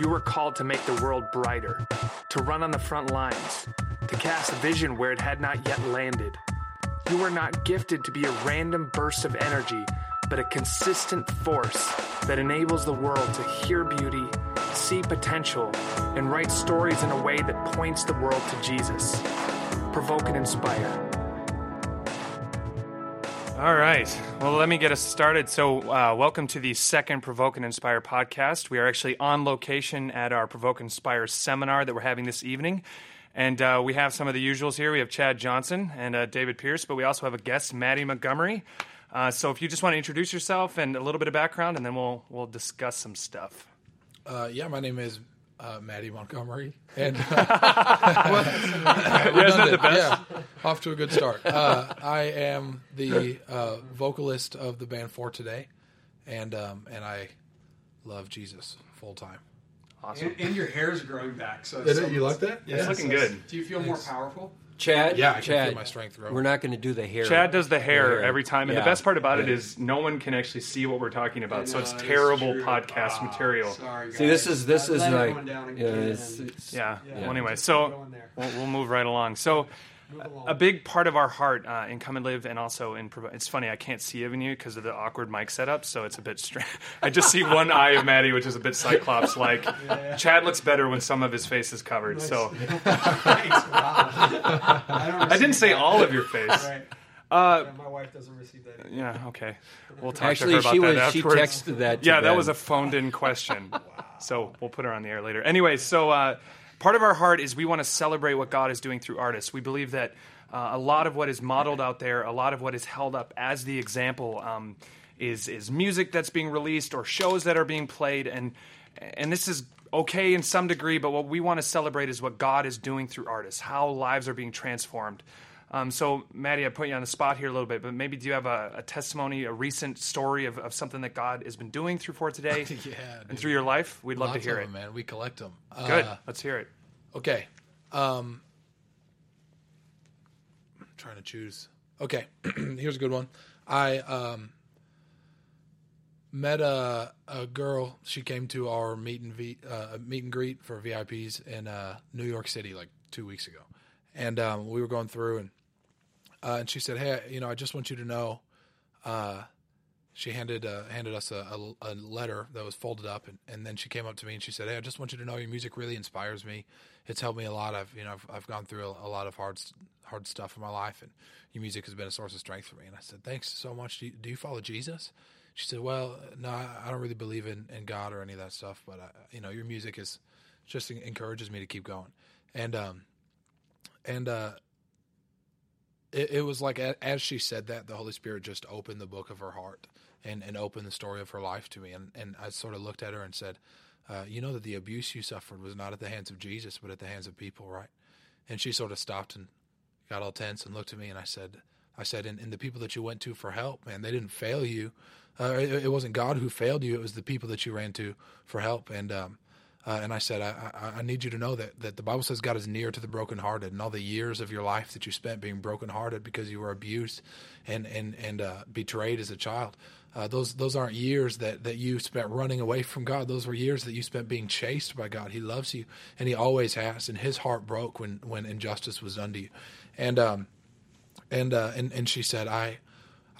You were called to make the world brighter, to run on the front lines, to cast a vision where it had not yet landed. You were not gifted to be a random burst of energy, but a consistent force that enables the world to hear beauty, see potential, and write stories in a way that points the world to Jesus. Provoke and inspire. All right. Well, let me get us started. So, uh, welcome to the second Provoke and Inspire podcast. We are actually on location at our Provoke and Inspire seminar that we're having this evening. And uh, we have some of the usuals here. We have Chad Johnson and uh, David Pierce, but we also have a guest, Maddie Montgomery. Uh, so, if you just want to introduce yourself and a little bit of background, and then we'll we'll discuss some stuff. Uh, yeah, my name is uh, Maddie Montgomery, and uh, yeah, isn't that the best? yeah, off to a good start. Uh, I am the uh, vocalist of the band for today, and um, and I love Jesus full time. Awesome. And, and your hair's growing back. So it? some- You like that? Yeah, It's looking so- good. Do you feel more powerful? Chad, Yeah, I can feel my strength growing. We're not going to do the hair. Chad does the hair Yeah. every time, and Yeah. the best part about it Yeah. is no one can actually see what we're talking about, so it's terrible true. podcast Ah, material. Sorry, guys. See, this is this I is like down yeah, it's, it's, Yeah. Yeah. Well, anyway, so go in there. we'll, we'll move right along. So, along. A big part of our heart uh, in Come and Live, and also in Provo- it's funny I can't see even you because of the awkward mic setup, so it's a bit strange. I just see one eye of Maddie, which is a bit Cyclops like. Chad looks better when some of his face is covered. So Thanks. Wow. I, I didn't say that. all of your face. Right. Uh, Yeah, my wife doesn't receive that. either. yeah. Okay. We'll talk actually to her about she that was she texted that. To Yeah, that was a phoned in question. So we'll put her on the air later. Anyway, so uh, part of our heart is we want to celebrate what God is doing through artists. We believe that uh, a lot of what is modeled out there, a lot of what is held up as the example, um, is is music that's being released or shows that are being played, and and this is okay in some degree. But what we want to celebrate is what God is doing through artists, how lives are being transformed. Um, so, Maddie, I put you on the spot here a little bit, but maybe do you have a, a testimony, a recent story of, of something that God has been doing through for today Yeah, and dude. through your life? We'd love Lots to hear of it. man. We collect them. Good. Uh, Let's hear it. Okay. Um, I'm trying to choose. Okay. Here's a good one. I um, met a, a girl. She came to our meet and v, uh, meet and greet for VIPs in uh, New York City like two weeks ago, and um, we were going through and uh, and she said, "Hey, you know, I just want you to know." Uh, she handed uh, handed us a, a, a letter that was folded up, and, and then she came up to me and she said, "Hey, I just want you to know your music really inspires me. It's helped me a lot. I've you know I've, I've gone through a, a lot of hard hard stuff in my life, and your music has been a source of strength for me." And I said, "Thanks so much. Do you, do you follow Jesus?" She said, "Well, no, I, don't really believe in, in God or any of that stuff, but I, you know, your music is just encourages me to keep going." And um, and uh, it, it was like as she said that, the Holy Spirit just opened the book of her heart and, and opened the story of her life to me. And, and I sort of looked at her and said, uh, You know that the abuse you suffered was not at the hands of Jesus, but at the hands of people, right? And she sort of stopped and got all tense and looked at me. And I said, I said, and, and the people that you went to for help, man, they didn't fail you. Uh, it, it wasn't God who failed you. It was the people that you ran to for help. And, um, uh, and I said, I, I, I need you to know that, that the Bible says God is near to the brokenhearted, and all the years of your life that you spent being brokenhearted because you were abused and and and uh, betrayed as a child. Uh, those those aren't years that, that you spent running away from God. Those were years that you spent being chased by God. He loves you, and He always has. And His heart broke when when injustice was done to you. And um, and uh, and and she said, I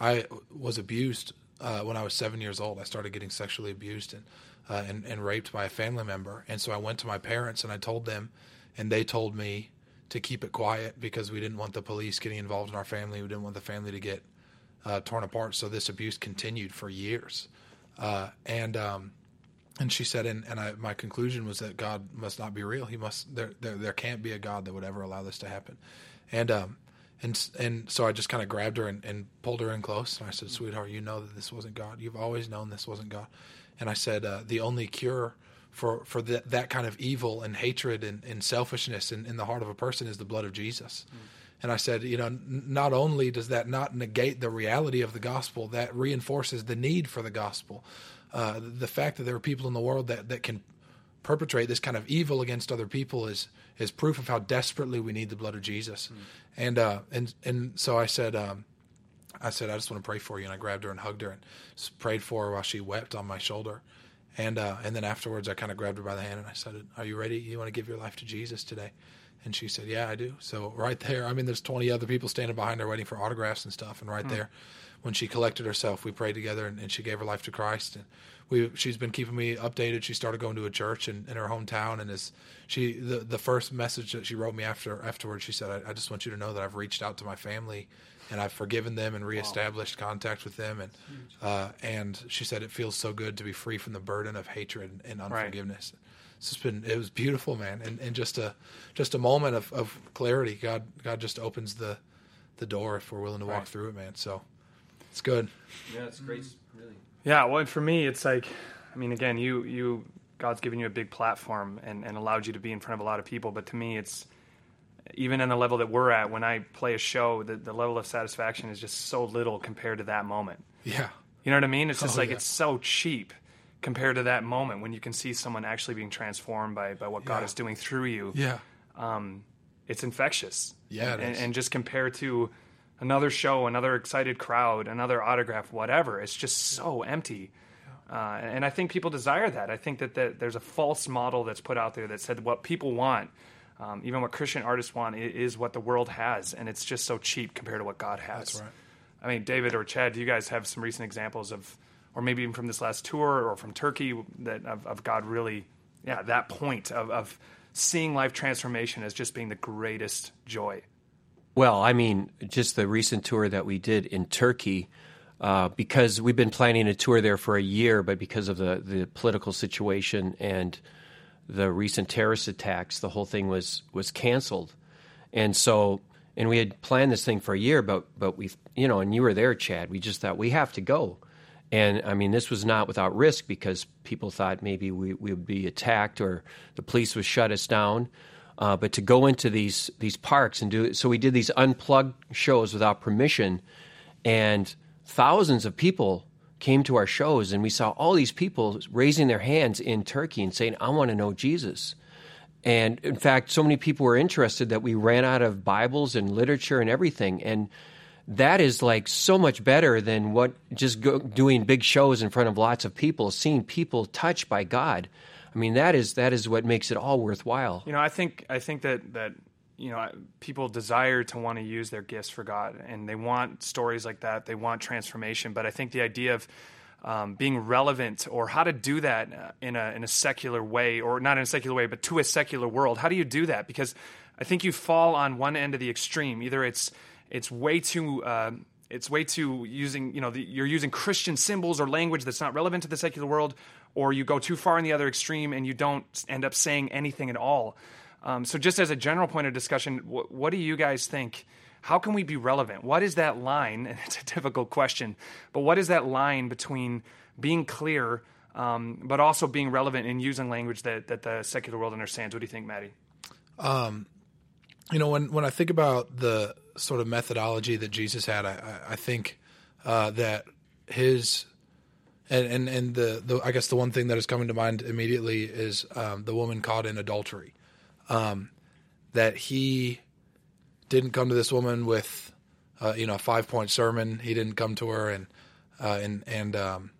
I was abused uh, when I was seven years old. I started getting sexually abused and, uh, and and raped by a family member. And so I went to my parents and I told them, and they told me to keep it quiet because we didn't want the police getting involved in our family. We didn't want the family to get uh, torn apart. So this abuse continued for years. Uh, and um, and she said, and, and I, my conclusion was that God must not be real. He must there, there there can't be a God that would ever allow this to happen. And um and and so I just kind of grabbed her and, and pulled her in close. And I said, "Sweetheart, you know that this wasn't God. You've always known this wasn't God." And I said, uh, "The only cure for for that that kind of evil and hatred and, and selfishness in, in the heart of a person is the blood of Jesus." And I said, you know, n- not only does that not negate the reality of the gospel, that reinforces the need for the gospel. Uh, the fact that there are people in the world that, that can perpetrate this kind of evil against other people is is proof of how desperately we need the blood of Jesus. And uh, and and so I said, um, I said, I just want to pray for you. And I grabbed her and hugged her and prayed for her while she wept on my shoulder. And uh, and then afterwards, I kind of grabbed her by the hand and I said, "Are you ready? You want to give your life to Jesus today?" And she said, "Yeah, I do." So right there, I mean, there's 20 other people standing behind her waiting for autographs and stuff. And right there, when she collected herself, we prayed together and, and she gave her life to Christ. And we she's been keeping me updated. She started going to a church in, in her hometown, and is she the the first message that she wrote me after afterwards. She said, I, "I just want you to know that I've reached out to my family." And I've forgiven them and reestablished contact with them, and uh, and she said it feels so good to be free from the burden of hatred and unforgiveness. It's just been it was beautiful, man, and and just a just a moment of, of clarity. God God just opens the the door if we're willing to walk through it, man. So it's good. Yeah, it's great. Really. Yeah, well, and for me, it's like, I mean, again, you you God's given you a big platform and, and allowed you to be in front of a lot of people, but to me, it's even in the level that we're at. When I play a show, the, the level of satisfaction is just so little compared to that moment. Yeah, You know what I mean? It's just Oh, like yeah. it's so cheap compared to that moment when you can see someone actually being transformed by by what God is doing through you. yeah, It's infectious. Yeah, it and, and just compared to another show, another excited crowd, another autograph, whatever, it's just so empty. Uh, and I think people desire that. I think that, that there's a false model that's put out there that said what people want, um, even what Christian artists want, i- is what the world has, and it's just so cheap compared to what God has. That's right. I mean, David or Chad, do you guys have some recent examples of, or maybe even from this last tour or from Turkey, that of, of God really, yeah, that point of, of seeing life transformation as just being the greatest joy? Well, I mean, just the recent tour that we did in Turkey, uh, because we've been planning a tour there for a year, but because of the, the political situation and the recent terrorist attacks, the whole thing was was canceled. And so, and we had planned this thing for a year, but but we, you know, and you were there, Chad. We just thought we have to go. And I mean, this was not without risk because people thought maybe we, we would be attacked or the police would shut us down. Uh, but to go into these these parks and do it, so we did these unplugged shows without permission, and thousands of people came to our shows, and we saw all these people raising their hands in Turkey and saying, "I want to know Jesus." And in fact, so many people were interested that we ran out of Bibles and literature and everything. And that is like so much better than what just go, doing big shows in front of lots of people, seeing people touched by God. I mean, that is that is what makes it all worthwhile. You know, I think I think that that you know people desire to want to use their gifts for God, and they want stories like that. They want transformation, but I think the idea of um, being relevant or how to do that uh, in a in a secular way, or not in a secular way, but to a secular world. How do you do that? Because I think you fall on one end of the extreme. Either it's it's way too. Uh, it's way too using you know the, you're using Christian symbols or language that's not relevant to the secular world, or you go too far in the other extreme and you don't end up saying anything at all. Um, so, just as a general point of discussion, wh- what do you guys think? How can we be relevant? What is that line? And it's a difficult question, but what is that line between being clear, um, but also being relevant and using language that, that the secular world understands? What do you think, Maddie? you know when when I think about the sort of methodology that Jesus had, I, I, I think uh, that his and, and and the, the I guess the one thing that is coming to mind immediately is um, the woman caught in adultery. Um, that he didn't come to this woman with uh, you know a five point sermon. He didn't come to her and uh, and and um,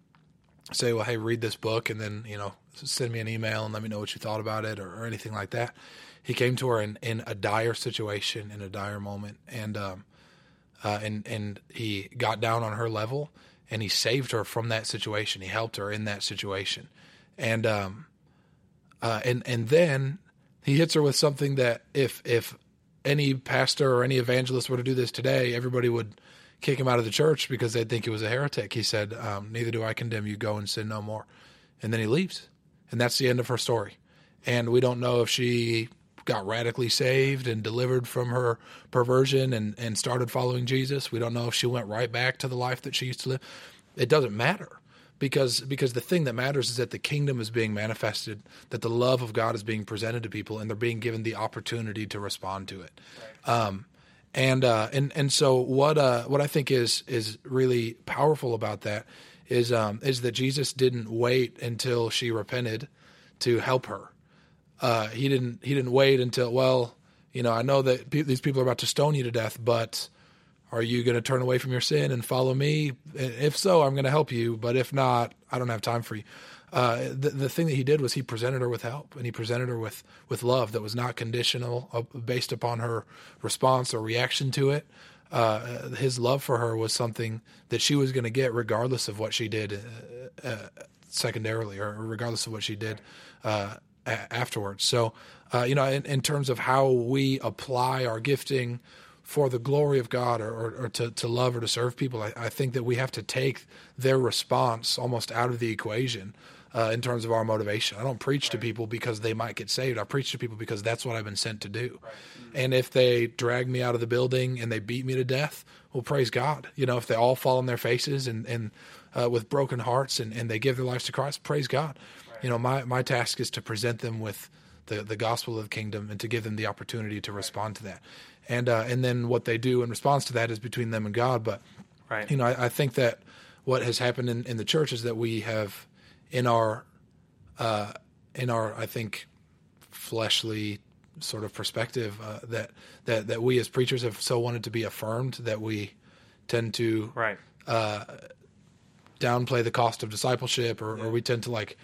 say, well, hey, read this book, and then you know send me an email and let me know what you thought about it or, or anything like that. He came to her in, in a dire situation, in a dire moment, and um, uh, and and he got down on her level and he saved her from that situation. He helped her in that situation, and um, uh, and and then he hits her with something that if if any pastor or any evangelist were to do this today, everybody would kick him out of the church because they'd think he was a heretic. He said, um, "Neither do I condemn you. Go and sin no more." And then he leaves, and that's the end of her story. And we don't know if she got radically saved and delivered from her perversion and, and started following Jesus. We don't know if she went right back to the life that she used to live. It doesn't matter because because the thing that matters is that the kingdom is being manifested, that the love of God is being presented to people, and they're being given the opportunity to respond to it. Um, and uh, and and so what uh, what I think is is really powerful about that is um, is that Jesus didn't wait until she repented to help her. Uh, he didn't he didn't wait until well you know I know that pe- these people are about to stone you to death, but are you going to turn away from your sin and follow me? If so, I'm going to help you. But if not, I don't have time for you. uh, the, the thing that he did was he presented her with help and he presented her with, with love that was not conditional uh, based upon her response or reaction to it. Uh, his love for her was something that she was going to get regardless of what she did uh, uh, secondarily or regardless of what she did uh, a- afterwards. So, you know, in, in terms of how we apply our gifting for the glory of God or, or, or to, to love or to serve people, I, I, think that we have to take their response almost out of the equation uh, in terms of our motivation. I don't preach right. to people because they might get saved. I preach to people because that's what I've been sent to do. Right. And if they drag me out of the building and they beat me to death, well, praise God. You know, if they all fall on their faces and, and uh, with broken hearts and, and they give their lives to Christ, praise God. Right. You know, my, my task is to present them with the, the gospel of the kingdom and to give them the opportunity to respond to that. And, uh, and then what they do in response to that is between them and God. But, right. you know, I, I think that what has happened in, in the church is that we have in our uh, in our I think fleshly sort of perspective uh, that that that we as preachers have so wanted to be affirmed that we tend to right uh, downplay the cost of discipleship or, yeah. or we tend to like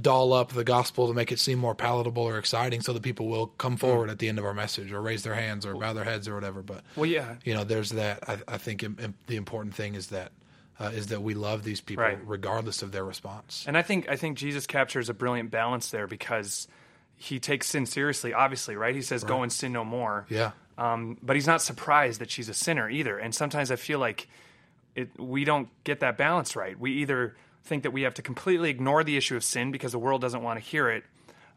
doll up the gospel to make it seem more palatable or exciting so that people will come forward mm. at the end of our message or raise their hands or bow their heads or whatever but well yeah you know there's that i, I think the important thing is that uh, is that we love these people right. regardless of their response. And I think I think Jesus captures a brilliant balance there because he takes sin seriously. Obviously, right? He says, right. "Go and sin no more." Yeah. Um, but he's not surprised that she's a sinner either. And sometimes I feel like it, we don't get that balance right. We either think that we have to completely ignore the issue of sin because the world doesn't want to hear it,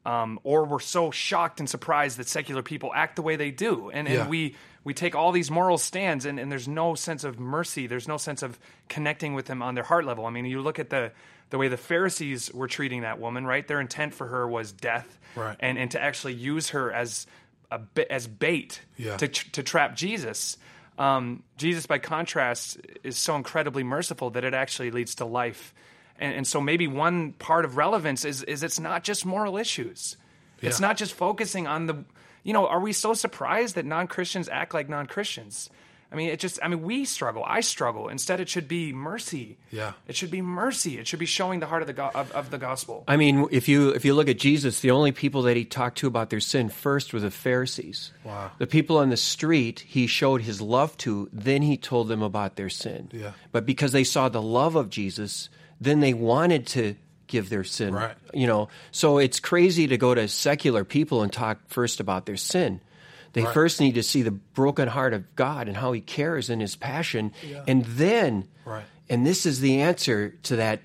um, or we're so shocked and surprised that secular people act the way they do, and, and yeah. we we take all these moral stands, and, and there's no sense of mercy. There's no sense of connecting with them on their heart level. I mean, you look at the the way the Pharisees were treating that woman, right? Their intent for her was death, right. and and to actually use her as a as bait yeah. to to trap Jesus. Um, Jesus, by contrast, is so incredibly merciful that it actually leads to life and, and so maybe one part of relevance is is it's not just moral issues. Yeah. It's not just focusing on the you know, are we so surprised that non-Christians act like non-Christians? I mean, it just, I mean, we struggle. I struggle. Instead, it should be mercy. Yeah. It should be mercy. It should be showing the heart of the, go- of, of, the gospel. I mean, if you, if you look at Jesus, the only people that he talked to about their sin first were the Pharisees. Wow. The people on the street, he showed his love to, then he told them about their sin. Yeah. But because they saw the love of Jesus, then they wanted to give their sin. Right. You know, so it's crazy to go to secular people and talk first about their sin. They right. first need to see the broken heart of God and how He cares and His passion, yeah. and then, right. and this is the answer to that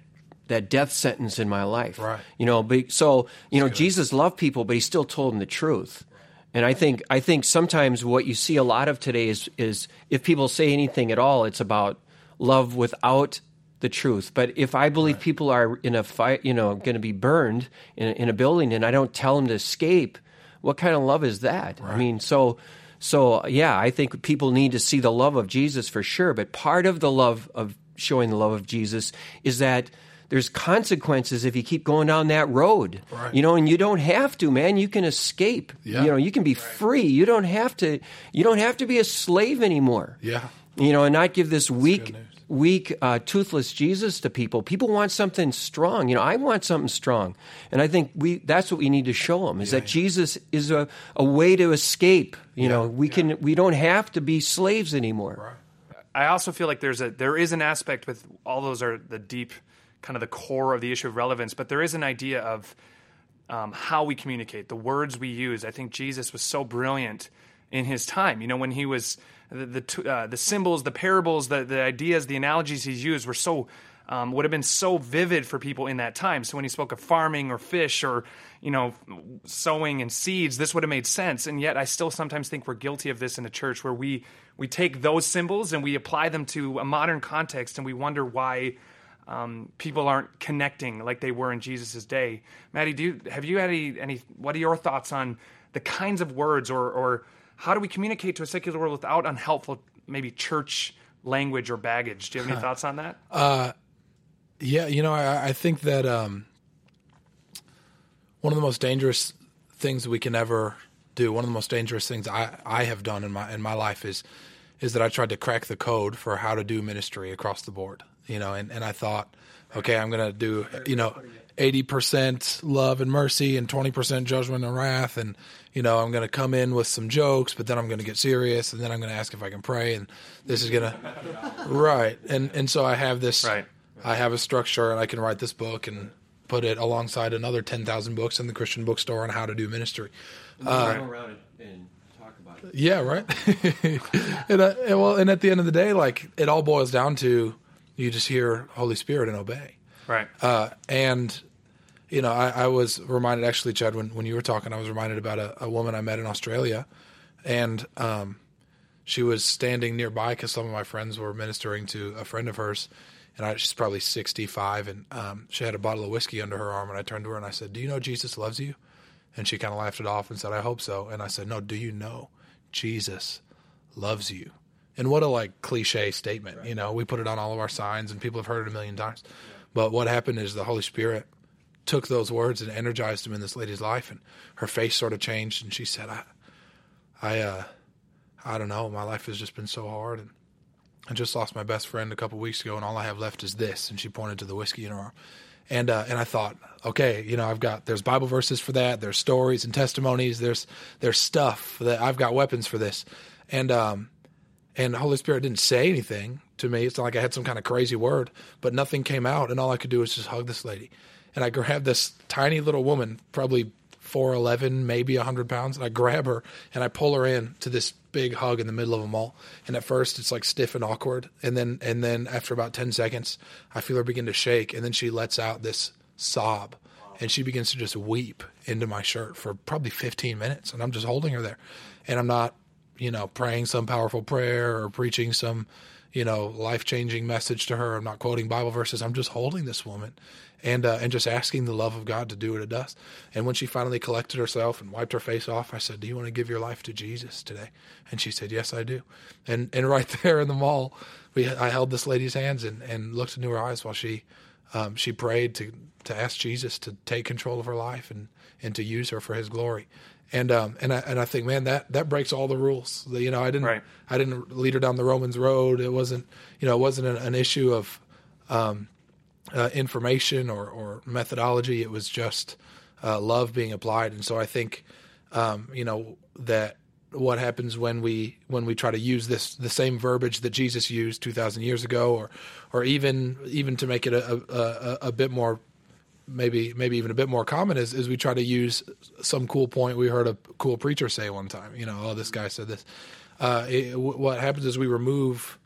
that death sentence in my life. Right. You know, but, so you know, Jesus loved people, but He still told them the truth. And I think I think sometimes what you see a lot of today is is if people say anything at all, it's about love without the truth. But if I believe right. people are in a fight, you know, going to be burned in, in, a building, and I don't tell them to escape, what kind of love is that? Right. I mean, so, so yeah, I think people need to see the love of Jesus for sure. But part of the love of showing the love of Jesus is that there's consequences if you keep going down that road. Right. You know, and you don't have to, man. You can escape. Yeah. You know, you can be right. free. You don't have to. You don't have to be a slave anymore. Yeah. You know, and not give this weak weak, uh, toothless Jesus to people. People want something strong. You know, I want something strong, and I think we that's what we need to show them is yeah, that yeah. Jesus is a, a way to escape. You yeah, know, we can we don't have to be slaves anymore. Right. I also feel like there's a there is an aspect with all those are the deep kind of the core of the issue of relevance, but there is an idea of um, how we communicate, the words we use. I think Jesus was so brilliant in his time. You know, when he was the the, uh, the symbols, the parables, the the ideas, the analogies he's used were so um, would have been so vivid for people in that time. So when he spoke of farming or fish or you know sowing and seeds, this would have made sense. And yet, I still sometimes think we're guilty of this in the church, where we we take those symbols and we apply them to a modern context, and we wonder why. Um, people aren't connecting like they were in Jesus' day. Maddie, do you, have you had any, any? What are your thoughts on the kinds of words or, or how do we communicate to a secular world without unhelpful, maybe church language or baggage? Do you have any thoughts on that? Uh, yeah, you know, I, I think that um, one of the most dangerous things we can ever do, one of the most dangerous things I, I have done in my in my life is is that I tried to crack the code for how to do ministry across the board. You know, and, and I thought, okay, I'm gonna do you know eighty percent love and mercy and twenty percent judgment and wrath, and you know I'm going to come in with some jokes, but then I'm going to get serious, and then I'm going to ask if I can pray, and this is going to right, and and so I have this, Right. I have a structure, and I can write this book and put it alongside another ten thousand books in the Christian bookstore on how to do ministry. go around and talk about it. Yeah, right. and, uh, and well, and at the end of the day, like it all boils down to you just hear Holy Spirit and obey. Right. Uh, and you know, I, I was reminded actually, Chad, when when you were talking, I was reminded about a, a woman I met in Australia, and um, she was standing nearby because some of my friends were ministering to a friend of hers, and I, she's probably sixty five, and um, she had a bottle of whiskey under her arm, and I turned to her and I said, "Do you know Jesus loves you?" And she kind of laughed it off and said, "I hope so." And I said, "No, do you know Jesus loves you?" And what a like cliche statement, you know. We put it on all of our signs, and people have heard it a million times. But what happened is the Holy Spirit took those words and energized them in this lady's life, and her face sort of changed, and she said, "I, I, uh, I don't know. My life has just been so hard, and I just lost my best friend a couple weeks ago, and all I have left is this." And she pointed to the whiskey in her arm, and uh, and I thought, okay, you know, I've got there's Bible verses for that, there's stories and testimonies, there's there's stuff that I've got weapons for this, and um, and Holy Spirit didn't say anything to me. It's not like I had some kind of crazy word, but nothing came out, and all I could do was just hug this lady. And I grab this tiny little woman, probably four eleven, maybe hundred pounds, and I grab her and I pull her in to this big hug in the middle of them all. And at first, it's like stiff and awkward, and then and then after about ten seconds, I feel her begin to shake, and then she lets out this sob, and she begins to just weep into my shirt for probably fifteen minutes, and I'm just holding her there, and I'm not you know, praying some powerful prayer or preaching some, you know, life changing message to her. I'm not quoting Bible verses. I'm just holding this woman and uh, and just asking the love of God to do what it does. And when she finally collected herself and wiped her face off, I said, "Do you want to give your life to Jesus today?" And she said, "Yes, I do." And and right there in the mall, we I held this lady's hands and, and looked into her eyes while she um, she prayed to to ask Jesus to take control of her life and and to use her for His glory. And um and I and I think man that that breaks all the rules. The- You know I didn't Right. I didn't lead her down the Romans road. It wasn't you know it wasn't an, an issue of um, uh, information or, or methodology. It was just uh, love being applied. And so I think, um, you know, that what happens when we when we try to use this the same verbiage that Jesus used two thousand years ago, or or even even to make it a, a, a, a bit more maybe maybe even a bit more common is, is we try to use some cool point we heard a cool preacher say one time. You know, oh, this guy said this. Uh, it, what happens is we remove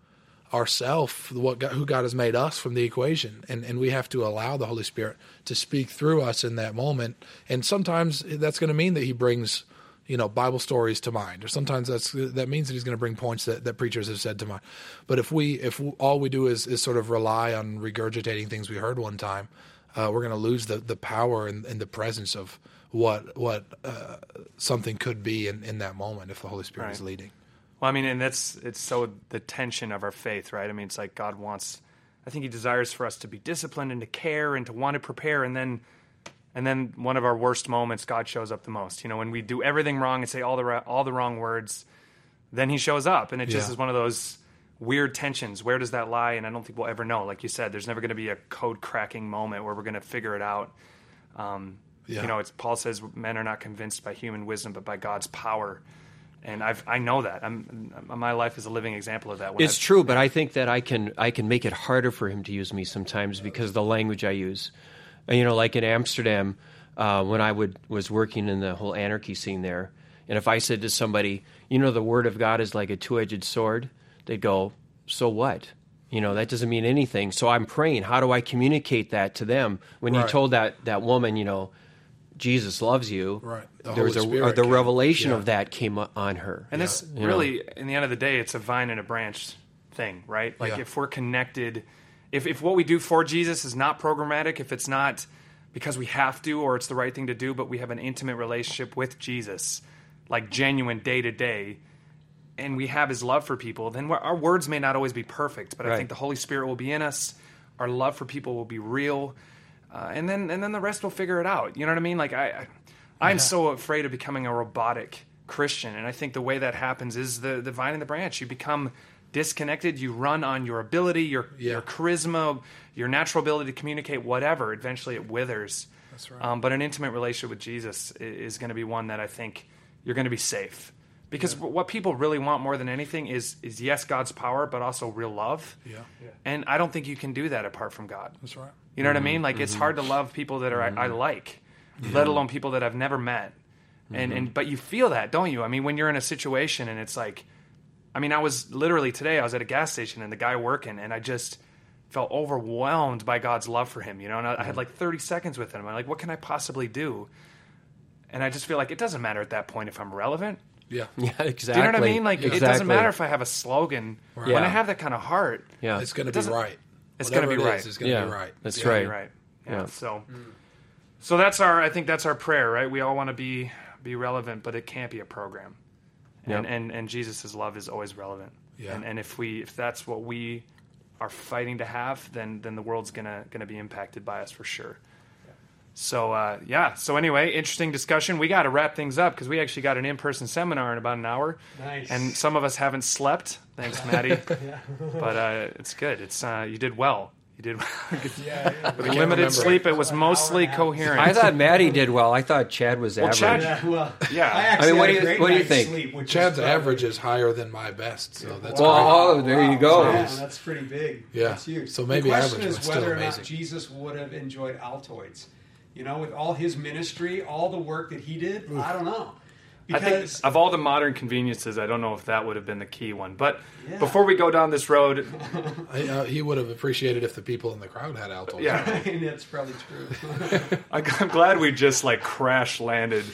ourself, what God, who God has made us from the equation, and and we have to allow the Holy Spirit to speak through us in that moment. And sometimes that's going to mean that He brings, you know, Bible stories to mind, or sometimes that's that means that He's going to bring points that, that preachers have said to mind. But if we if all we do is is sort of rely on regurgitating things we heard one time, uh, we're going to lose the the power and, and the presence of what what uh, something could be in, in that moment if the Holy Spirit is leading. Well, I mean, and that's it's so the tension of our faith, right? I mean, it's like God wants. I think He desires for us to be disciplined and to care and to want to prepare, and then, and then one of our worst moments, God shows up the most. You know, when we do everything wrong and say all the all the wrong words, then He shows up, and it just Yeah. is one of those weird tensions. Where does that lie? And I don't think we'll ever know. Like you said, there's never going to be a code cracking moment where we're going to figure it out. Um, Yeah. You know, it's Paul says men are not convinced by human wisdom, but by God's power. And I've I know that. I'm my life is a living example of that. When It's I've- true, but I think that I can I can make it harder for him to use me sometimes because of the language I use. And, you know, like in Amsterdam, uh, when I would was working in the whole anarchy scene there, and if I said to somebody, you know, the word of God is like a two edged sword, they'd go, so what? You know, that doesn't mean anything. So I'm praying. How do I communicate that to them? When you told that that woman, you know, Jesus loves you. Right. The There was a, Holy the came. revelation Yeah. of that came on her. And this you know. really, in the end of the day, it's a vine and a branch thing, right? Like Yeah. if we're connected, if if what we do for Jesus is not programmatic, if it's not because we have to or it's the right thing to do, but we have an intimate relationship with Jesus, like genuine day to day, and we have His love for people, then our words may not always be perfect, but I think the Holy Spirit will be in us. Our love for people will be real, uh, and then and then the rest will figure it out. You know what I mean? Like I, I I'm so afraid of becoming a robotic Christian, and I think the way that happens is the the vine and the branch. You become disconnected. You run on your ability, your Yeah. your charisma, your natural ability to communicate. Whatever. Eventually, it withers. That's right. Um, but an intimate relationship with Jesus i- is going to be one that I think you're going to be safe. Because what people really want more than anything is is yes, God's power, but also real love. Yeah. And I don't think you can do that apart from God. That's right. You know what I mm-hmm. mean? Like it's mm-hmm. hard to love people that are I, I mm-hmm. like, let alone people that I've never met. And and but you feel that, don't you? I mean, when you're in a situation and it's like, I mean, I was literally today. I was at a gas station and the guy working, and I just felt overwhelmed by God's love for him. You know, and I, I had like 30 seconds with him. I'm like, what can I possibly do? And I just feel like it doesn't matter at that point if I'm relevant. Yeah. Yeah, exactly. Do you know what I mean? Like it doesn't matter if I have a slogan. When Yeah. I have that kind of heart, Yeah, It's going to be right. it's gonna be right. It's going to be right. that's Yeah. right. right. Yeah. Yeah. So, mm. so that's our. I think that's our prayer, right? We all want to be be relevant, but it can't be a program. And Yep. and and Jesus' love is always relevant. Yeah. And and if we if that's what we are fighting to have, then then the world's gonna gonna be impacted by us for sure. So uh, yeah. So anyway, interesting discussion. We got to wrap things up because we actually got an in-person seminar in about an hour, Nice. and some of us haven't slept. Thanks, Maddie. yeah. but uh, it's good. It's uh, you did well. You did yeah, yeah. with limited remember. sleep. It was An mostly and a half. coherent. I thought Maddie did well. I thought Chad was Well, average. Chad- Yeah, well, Yeah. I I actually mean, what had do a you- great what do you think? Sleep, Chad's is average is higher than my best, so that's Well, great. oh, there you go. Wow, Nice. that's pretty big. Yeah. That's huge. So maybe the question average, is but still whether or not amazing. Jesus would have enjoyed Altoids. You know, with all his ministry, all the work that he did, I don't know. I think Because of all the modern conveniences, I don't know if that would have been the key one. But Yeah. before we go down this road, I- uh, he would have appreciated if the people in the crowd had Altoids. yeah, and that's probably true. I'm glad we just like crash landed.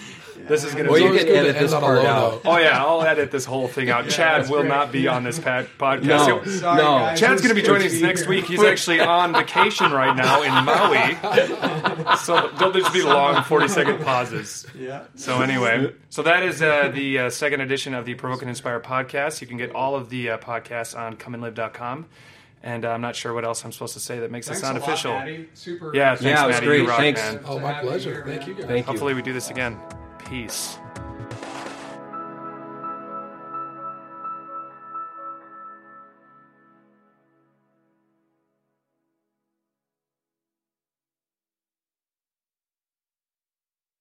This is gonna Well, be. you can always good edit this a part low out. note. Oh yeah, I'll edit this whole thing out. Chad will great. not be on this pad- podcast. No. Sorry, No. guys, Chad's going to be joining us next week. He's actually on vacation right now in Maui. So there'll just be long 40 second pauses. Yeah. So anyway, so that is uh, the uh, second edition of the Provoke and Inspire podcast. You can get all of the uh, podcasts on comeandlive.com. And uh, I'm not sure what else I'm supposed to say that makes Thanks it sound a lot, official. Maddie. Super. Yeah, thanks, Yeah, it was Maddie. great. You rock, Thanks. man. Oh, my pleasure. here, Thank you guys. Thank you. Hopefully we do this again. Peace.